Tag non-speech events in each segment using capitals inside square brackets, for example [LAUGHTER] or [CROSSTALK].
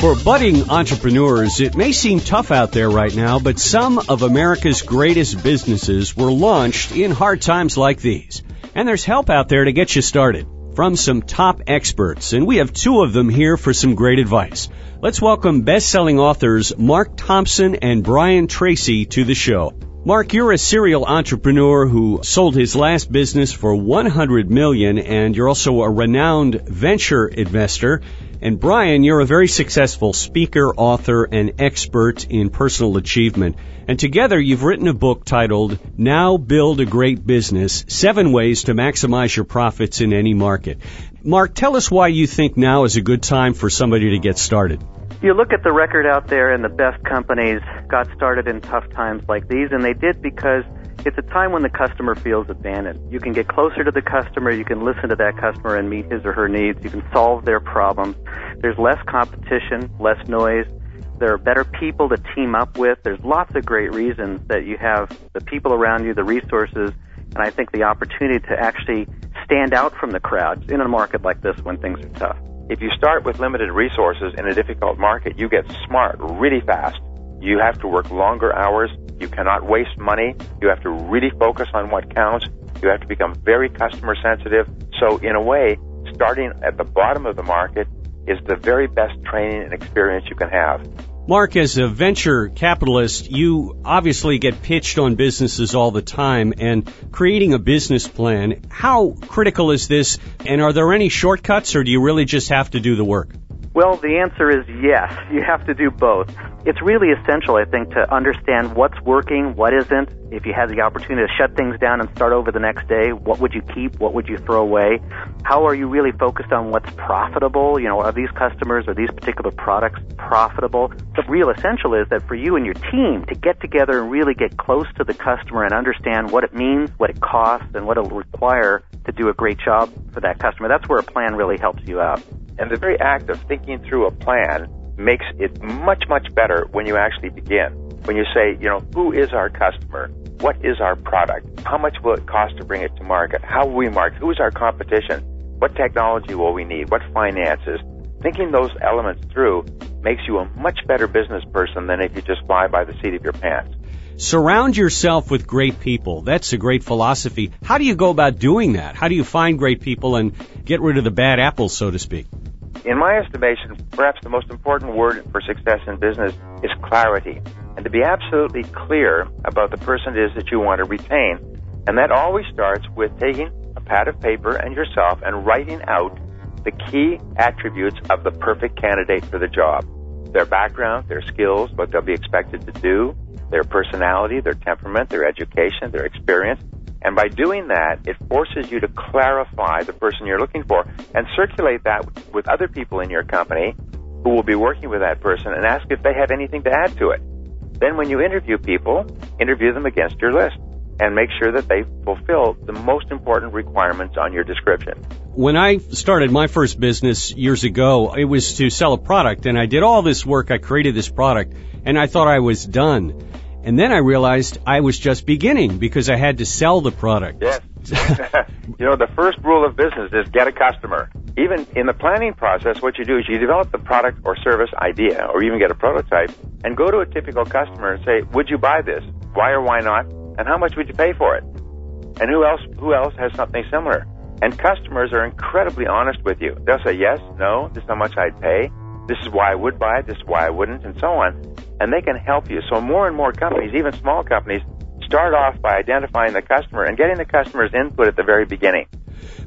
For budding entrepreneurs, it may seem tough out there right now, but some of America's greatest businesses were launched in hard times like these. And there's help out there to get you started from some top experts, and we have two of them here for some great advice. Let's welcome best-selling authors Mark Thompson and Brian Tracy to the show. Mark, you're a serial entrepreneur who sold his last business for 100 million and you're also a renowned venture investor. And Brian, you're a very successful speaker, author, and expert in personal achievement. And together you've written a book titled Now Build a Great Business, Seven Ways to Maximize Your Profits in Any Market. Mark, tell us why you think now is a good time for somebody to get started. You look at the record out there and the best companies got started in tough times like these and they did because it's a time when the customer feels abandoned. You can get closer to the customer, you can listen to that customer and meet his or her needs, you can solve their problems. There's less competition, less noise. There are better people to team up with. There's lots of great reasons that you have the people around you, the resources, and I think the opportunity to actually stand out from the crowd in a market like this when things are tough. If you start with limited resources in a difficult market, you get smart really fast. You have to work longer hours. You cannot waste money. You have to really focus on what counts. You have to become very customer sensitive. So in a way, starting at the bottom of the market is the very best training and experience you can have. Mark, as a venture capitalist, you obviously get pitched on businesses all the time and creating a business plan. How critical is this? And are there any shortcuts or do you really just have to do the work? Well, the answer is yes. You have to do both. It's really essential, I think, to understand what's working, what isn't. If you had the opportunity to shut things down and start over the next day, what would you keep? What would you throw away? How are you really focused on what's profitable? You know, are these customers or these particular products profitable? The real essential is that for you and your team to get together and really get close to the customer and understand what it means, what it costs, and what it'll require to do a great job for that customer. That's where a plan really helps you out. And the very act of thinking through a plan makes it much, much better when you actually begin. When you say, you know, who is our customer? What is our product? How much will it cost to bring it to market? How will we market? Who is our competition? What technology will we need? What finances? Thinking those elements through makes you a much better business person than if you just fly by the seat of your pants. Surround yourself with great people. That's a great philosophy. How do you go about doing that? How do you find great people and get rid of the bad apples, so to speak? In my estimation, perhaps the most important word for success in business is clarity. And to be absolutely clear about the person it is that you want to retain. And that always starts with taking a pad of paper and yourself and writing out the key attributes of the perfect candidate for the job. Their background, their skills, what they'll be expected to do, their personality, their temperament, their education, their experience. And by doing that, it forces you to clarify the person you're looking for and circulate that with other people in your company who will be working with that person and ask if they have anything to add to it. Then when you interview people, interview them against your list and make sure that they fulfill the most important requirements on your description. When I started my first business years ago, it was to sell a product and I did all this work. I created this product and I thought I was done. And then I realized I was just beginning because I had to sell the product. Yes. [LAUGHS] you know, the first rule of business is get a customer. Even in the planning process, what you do is you develop the product or service idea or even get a prototype and go to a typical customer and say, would you buy this? Why or why not? And how much would you pay for it? And who else, who else has something similar? And customers are incredibly honest with you. They'll say, yes, no, this is how much I'd pay. This is why I would buy it. This is why I wouldn't, and so on and they can help you. So more and more companies, even small companies, start off by identifying the customer and getting the customer's input at the very beginning.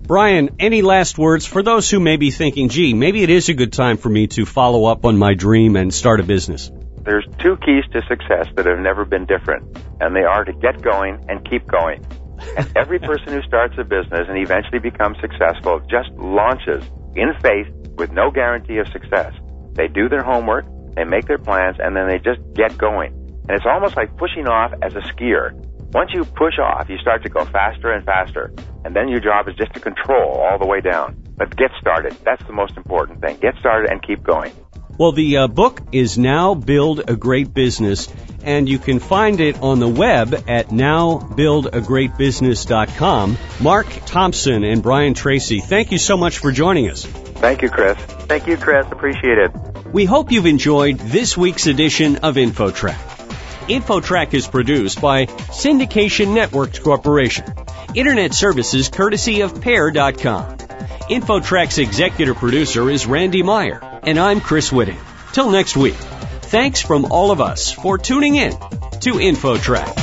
Brian, any last words for those who may be thinking, gee, maybe it is a good time for me to follow up on my dream and start a business? There's two keys to success that have never been different, and they are to get going and keep going. And [LAUGHS] every person who starts a business and eventually becomes successful just launches in faith with no guarantee of success. They do their homework, they make their plans, and then they just get going. And it's almost like pushing off as a skier. Once you push off, you start to go faster and faster. And then your job is just to control all the way down. But get started. That's the most important thing. Get started and keep going. Well, the uh, book is Now Build a Great Business, and you can find it on the web at nowbuildagreatbusiness.com. Mark Thompson and Brian Tracy, thank you so much for joining us. Thank you, Chris. Thank you, Chris. Appreciate it. We hope you've enjoyed this week's edition of InfoTrack. InfoTrack is produced by Syndication Networks Corporation. Internet services courtesy of Pair.com. InfoTrack's executive producer is Randy Meyer, and I'm Chris Whitting. Till next week, thanks from all of us for tuning in to InfoTrack.